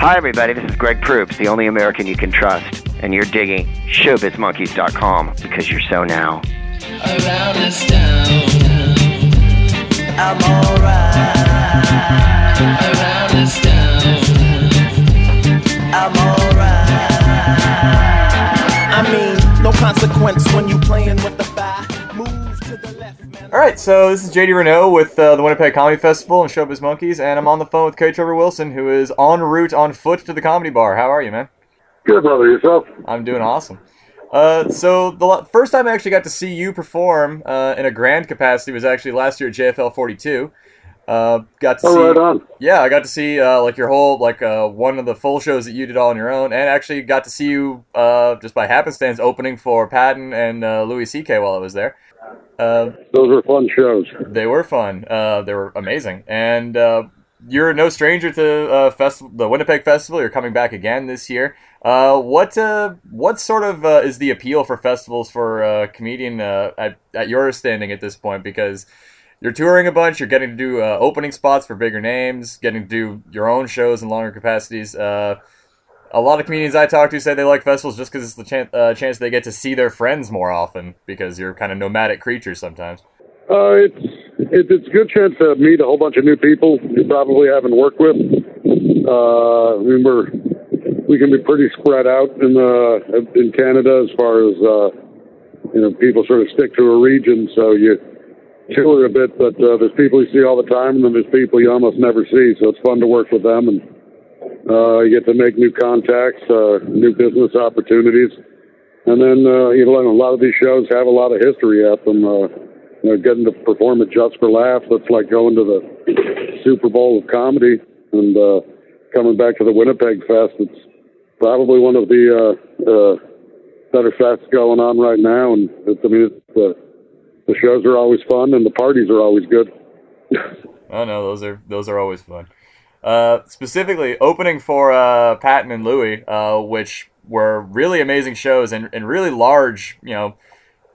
Hi, everybody. This is Greg Proops, the only American you can trust. And you're digging showbizmonkeys.com because you're so now. Around this town, I'm alright. around this town. I'm alright. I mean, no consequence when you playing with All right, so this is JD Renault with uh, the Winnipeg Comedy Festival and Showbiz Monkeys, and I'm on the phone with K. Trevor Wilson, who is en route on foot to the comedy bar. How are you, man? Good, brother. Yourself? I'm doing awesome. Uh, so the first time I actually got to see you perform uh, in a grand capacity was actually last year at JFL 42. Uh, got to Oh, see, right on. yeah, I got to see uh, like your whole like uh, one of the full shows that you did all on your own, and actually got to see you uh, just by happenstance opening for Patton and uh, Louis C.K. while I was there. Uh, Those were fun shows. they were fun. Uh, they were amazing, and uh, you're no stranger to uh, festival, the Winnipeg Festival. You're coming back again this year. Uh, what uh, what sort of uh, is the appeal for festivals for a comedian uh, at at your standing at this point? Because you're touring a bunch, you're getting to do uh, opening spots for bigger names, getting to do your own shows in longer capacities. A lot of comedians I talk to say they like festivals just because it's the chan- uh, chance they get to see their friends more often because you're kind of nomadic creatures sometimes. Uh, it's it, it's a good chance to meet a whole bunch of new people you probably haven't worked with. Uh, I mean, we're we can be pretty spread out in uh, in Canada as far as uh, you know people sort of stick to a region, so you tour a bit. But uh, there's people you see all the time, and then there's people you almost never see. So it's fun to work with them, and uh, you get to make new contacts, uh, new business opportunities. And then, uh, you know, a lot of these shows have a lot of history at them. Uh, you know, getting to perform at Just for Laughs, that's like going to the Super Bowl of comedy. And uh, coming back to the Winnipeg Fest, it's probably one of the uh, uh, better fests going on right now. And it's, I mean, it's, the the shows are always fun, and the parties are always good. Oh no, those are those are always fun. Uh, specifically, opening for uh, Patton and Louie, uh, which were really amazing shows and, and really large, you know,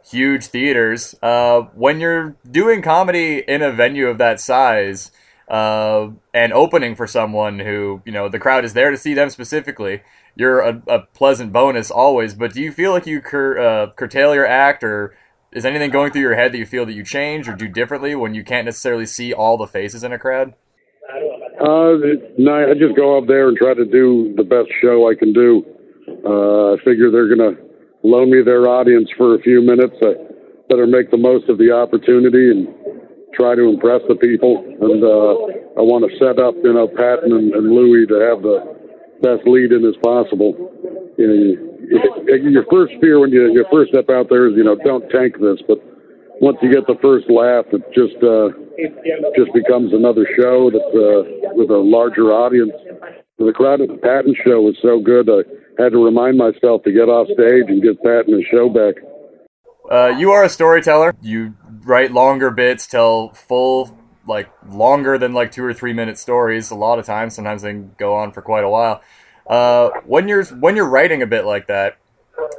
huge theaters. Uh, when you're doing comedy in a venue of that size uh, and opening for someone who, you know, the crowd is there to see them specifically, you're a, a pleasant bonus always. But do you feel like you cur- uh, curtail your act or is anything going through your head that you feel that you change or do differently when you can't necessarily see all the faces in a crowd? Uh, no, I just go up there and try to do the best show I can do. Uh, I figure they're gonna loan me their audience for a few minutes. I better make the most of the opportunity and try to impress the people. And uh, I want to set up, you know, Patton and, and Louie to have the best lead in as possible. You know, you, you, your first fear when you, you first step out there is, you know, don't tank this, but once you get the first laugh, it just uh, just becomes another show that's uh, with a larger audience. The crowd at the Patton show was so good, I had to remind myself to get off stage and give Patton his show back. Uh, you are a storyteller. You write longer bits, tell full, like longer than like two or three minute stories. A lot of times, sometimes they can go on for quite a while. Uh, when you're when you're writing a bit like that,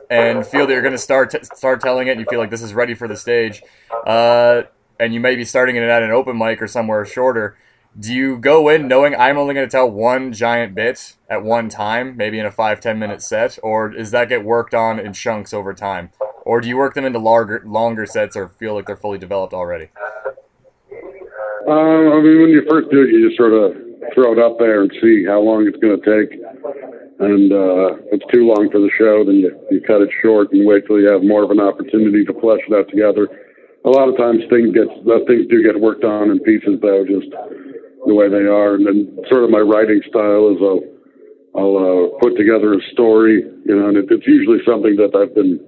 and feel that you're going to start t- start telling it, and you feel like this is ready for the stage, uh, and you may be starting it at an open mic or somewhere shorter. Do you go in knowing I'm only going to tell one giant bit at one time, maybe in a five ten minute set, or does that get worked on in chunks over time? Or do you work them into longer longer sets or feel like they're fully developed already? Uh, I mean, when you first do it, you just sort of throw it up there and see how long it's going to take. And uh, if it's too long for the show, then you, you cut it short and wait till you have more of an opportunity to flesh out together. A lot of times things get uh, things do get worked on in pieces though, just the way they are. And then sort of my writing style is I'll I'll uh, put together a story, you know, and it, it's usually something that I've been,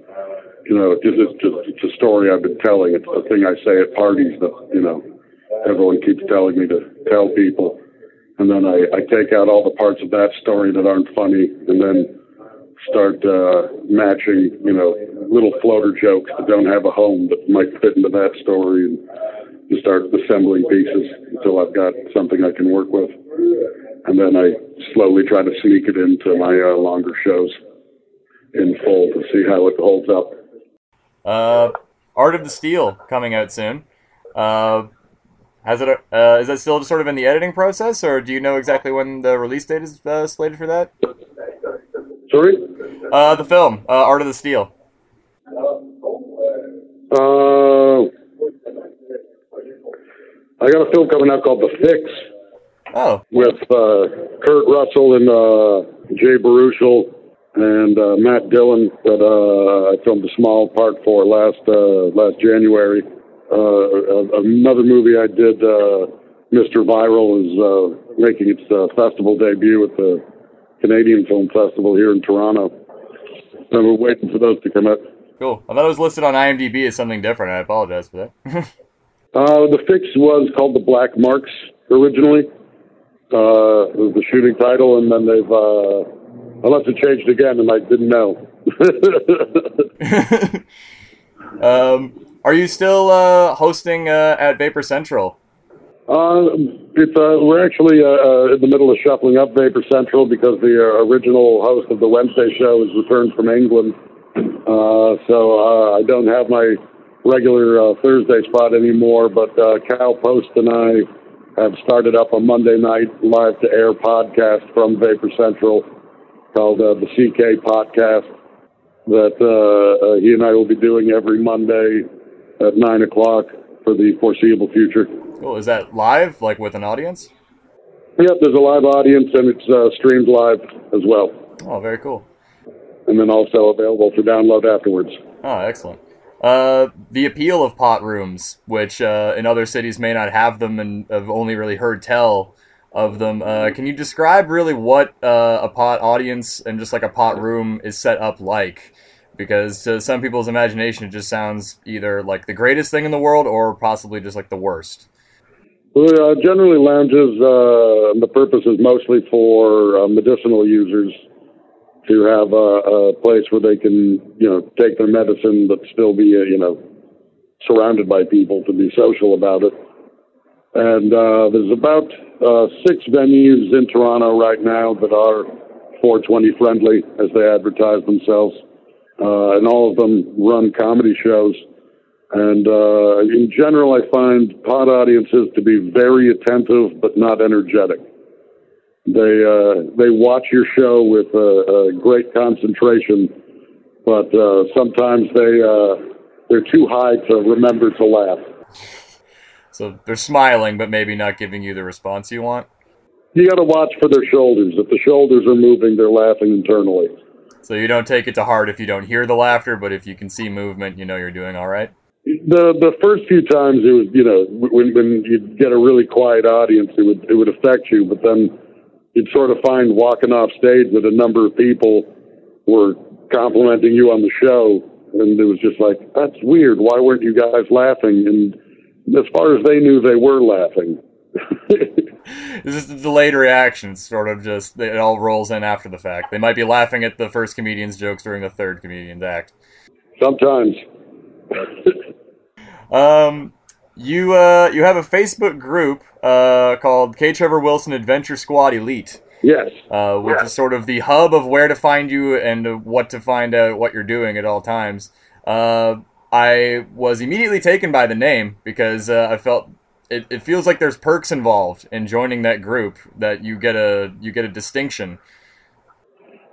you know, just it's just it's a story I've been telling. It's a thing I say at parties that you know everyone keeps telling me to tell people and then I, I take out all the parts of that story that aren't funny, and then start uh, matching, you know, little floater jokes that don't have a home that might fit into that story, and start assembling pieces until I've got something I can work with, and then I slowly try to sneak it into my uh, longer shows in full to see how it holds up. Uh, Art of the Steal coming out soon. Uh, Has it? Uh, is that still sort of in the editing process, or do you know exactly when the release date is uh, slated for that? Sorry? Uh, the film, uh, Art of the Steal. Uh, I got a film coming out called The Fix Oh, with uh, Kurt Russell and uh, Jay Baruchel and uh, Matt Dillon that uh, I filmed a small part for last uh, last January. Uh, another movie I did, uh, Mr. Viral, is uh, making its uh, festival debut at the Canadian Film Festival here in Toronto. And we're waiting for those to come out. cool. I thought it was listed on IMDb as something different. I apologize for that. Uh, the fix was called The Black Marks originally. Uh, it was the shooting title, and then they've, uh, unless it changed again, and I didn't know. um, are you still uh, hosting uh, at Vapor Central? Uh, it's uh, we're actually uh, uh, in the middle of shuffling up Vapor Central because the uh, original host of the Wednesday show has returned from England. Uh, so I don't have my regular Thursday spot anymore. But Cal Post and I have started up a Monday night live to air podcast from Vapor Central called the CK Podcast that he and I will be doing every Monday at nine o'clock for the foreseeable future. Cool. Is that live, like with an audience? Yep, there's a live audience and it's uh, streamed live as well, Oh, very cool. and then also available for download afterwards. Oh, excellent. Uh, the appeal of pot rooms, which uh, in other cities may not have them and have only really heard tell of them. Uh, can you describe really what uh, a pot audience and just like a pot room is set up like? Because to some people's imagination, it just sounds either like the greatest thing in the world or possibly just like the worst. Uh, generally, lounges, uh, the purpose is mostly for uh, medicinal users to have a, a place where they can, you know, take their medicine but still be, uh, you know, surrounded by people to be social about it. And uh, there's about uh, six venues in Toronto right now that are 420 friendly as they advertise themselves. Uh, and all of them run comedy shows. And uh, in general, I find pod audiences to be very attentive but not energetic. They uh, they watch your show with a, great concentration, but uh, sometimes they uh, they're too high to remember to laugh. So they're smiling, but maybe not giving you the response you want. You got to watch for their shoulders. If the shoulders are moving, they're laughing internally. So you don't take it to heart if you don't hear the laughter, but if you can see movement, you know you're doing all right. The the first few times it was you know when when you'd get a really quiet audience it would it would affect you, but then you'd sort of find walking off stage that a number of people were complimenting you on the show, and it was just like that's weird. Why weren't you guys laughing? And as far as they knew, they were laughing. This is the delayed reaction. Sort of just it all rolls in after the fact. They might be laughing at the first comedian's jokes during the third comedian's act. Sometimes. Um, you uh, you have a Facebook group uh, called K. Trevor Wilson Adventure Squad Elite, Yes. uh, which is sort of the hub of where to find you and what to find out what you're doing at all times. Uh, I was immediately taken by the name because uh, I felt it, it feels like there's perks involved in joining that group that you get a you get a distinction.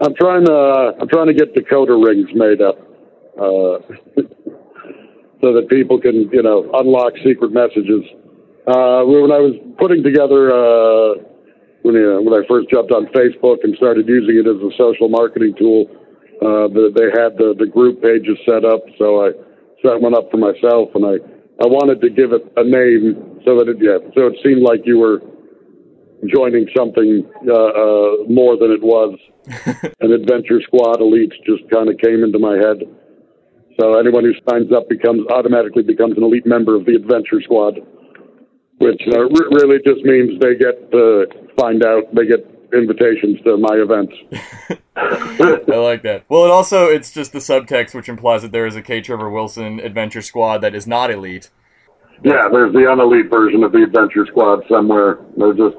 I'm trying to I'm trying to get decoder rings made up, uh, so that people can you know unlock secret messages. Uh, when I was putting together uh, when you know, when I first jumped on Facebook and started using it as a social marketing tool, uh, the, they had the the group pages set up, so I set one up for myself, and I I wanted to give it a name so that it yeah so it seemed like you were joining something uh, uh, more than it was an adventure squad elite just kind of came into my head. So anyone who signs up becomes automatically becomes an elite member of the adventure squad, which uh, re- really just means they get to find out they get invitations to my events. I like that. Well, it also it's just the subtext which implies that there is a K. Trevor Wilson Adventure Squad that is not elite. Yeah, there's the unelite version of the adventure squad somewhere. They're just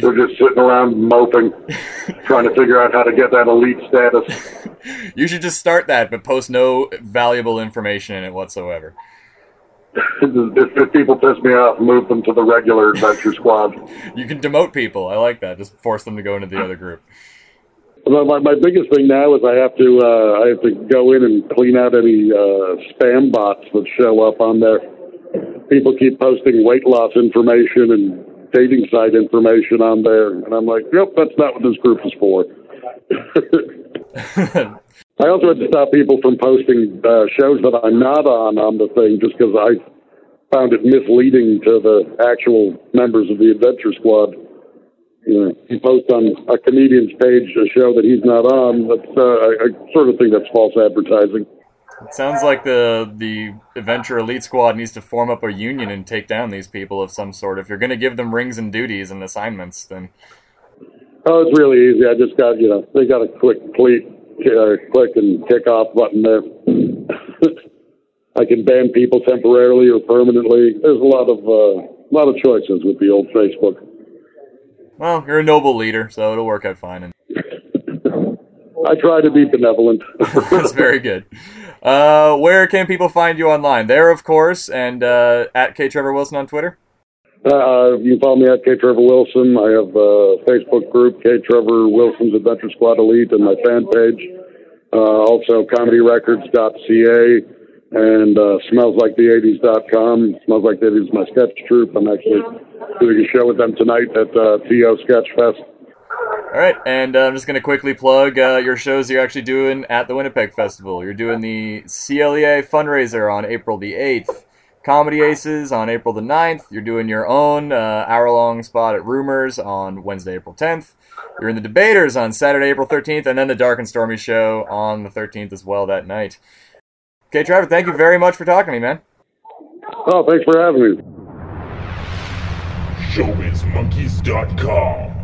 they're just sitting around moping, trying to figure out how to get that elite status. You should just start that, but post no valuable information in it whatsoever. if, if people piss me off, move them to the regular adventure squad. You can demote people. I like that. Just force them to go into the other group. Well, my, my biggest thing now is I have to uh, I have to go in and clean out any uh, spam bots that show up on there. People keep posting weight loss information and dating site information on there, and I'm like, yep, that's not what this group is for. I also had to stop people from posting uh, shows that I'm not on on the thing just because I found it misleading to the actual members of the Adventure Squad. You know, he posts on a comedian's page a show that he's not on. That's uh, I, I sort of think that's false advertising. It sounds like the the Adventure Elite Squad needs to form up a union and take down these people of some sort. If you're going to give them rings and duties and assignments, then Oh, it's really easy. I just got you know they got a quick click, uh, click and kick off button there. I can ban people temporarily or permanently. There's a lot of uh, lot of choices with the old Facebook. well, you're a noble leader, so it'll work out fine. And I try to be benevolent. that's very good. Uh, where can people find you online? There, of course, and uh, at K Trevor Wilson on Twitter. Uh, you can follow me at K Trevor Wilson. I have a Facebook group, K Trevor Wilson's Adventure Squad Elite, and my fan page. Uh, also, comedyrecords.ca and uh, smellsliketheeighties.com. Smells Like the 80s is my sketch troupe. I'm actually doing a show with them tonight at uh, TO Sketch Fest. All right, and uh, I'm just going to quickly plug uh, your shows you're actually doing at the Winnipeg Festival. You're doing the CLEA fundraiser on April the 8th, Comedy Aces on April the 9th. You're doing your own uh, hour long spot at Rumors on Wednesday, April 10th. You're in the Debaters on Saturday, April 13th, and then the Dark and Stormy show on the 13th as well that night. Okay, Trevor, thank you very much for talking to me, man. Oh, thanks for having me. ShowbizMonkeys.com.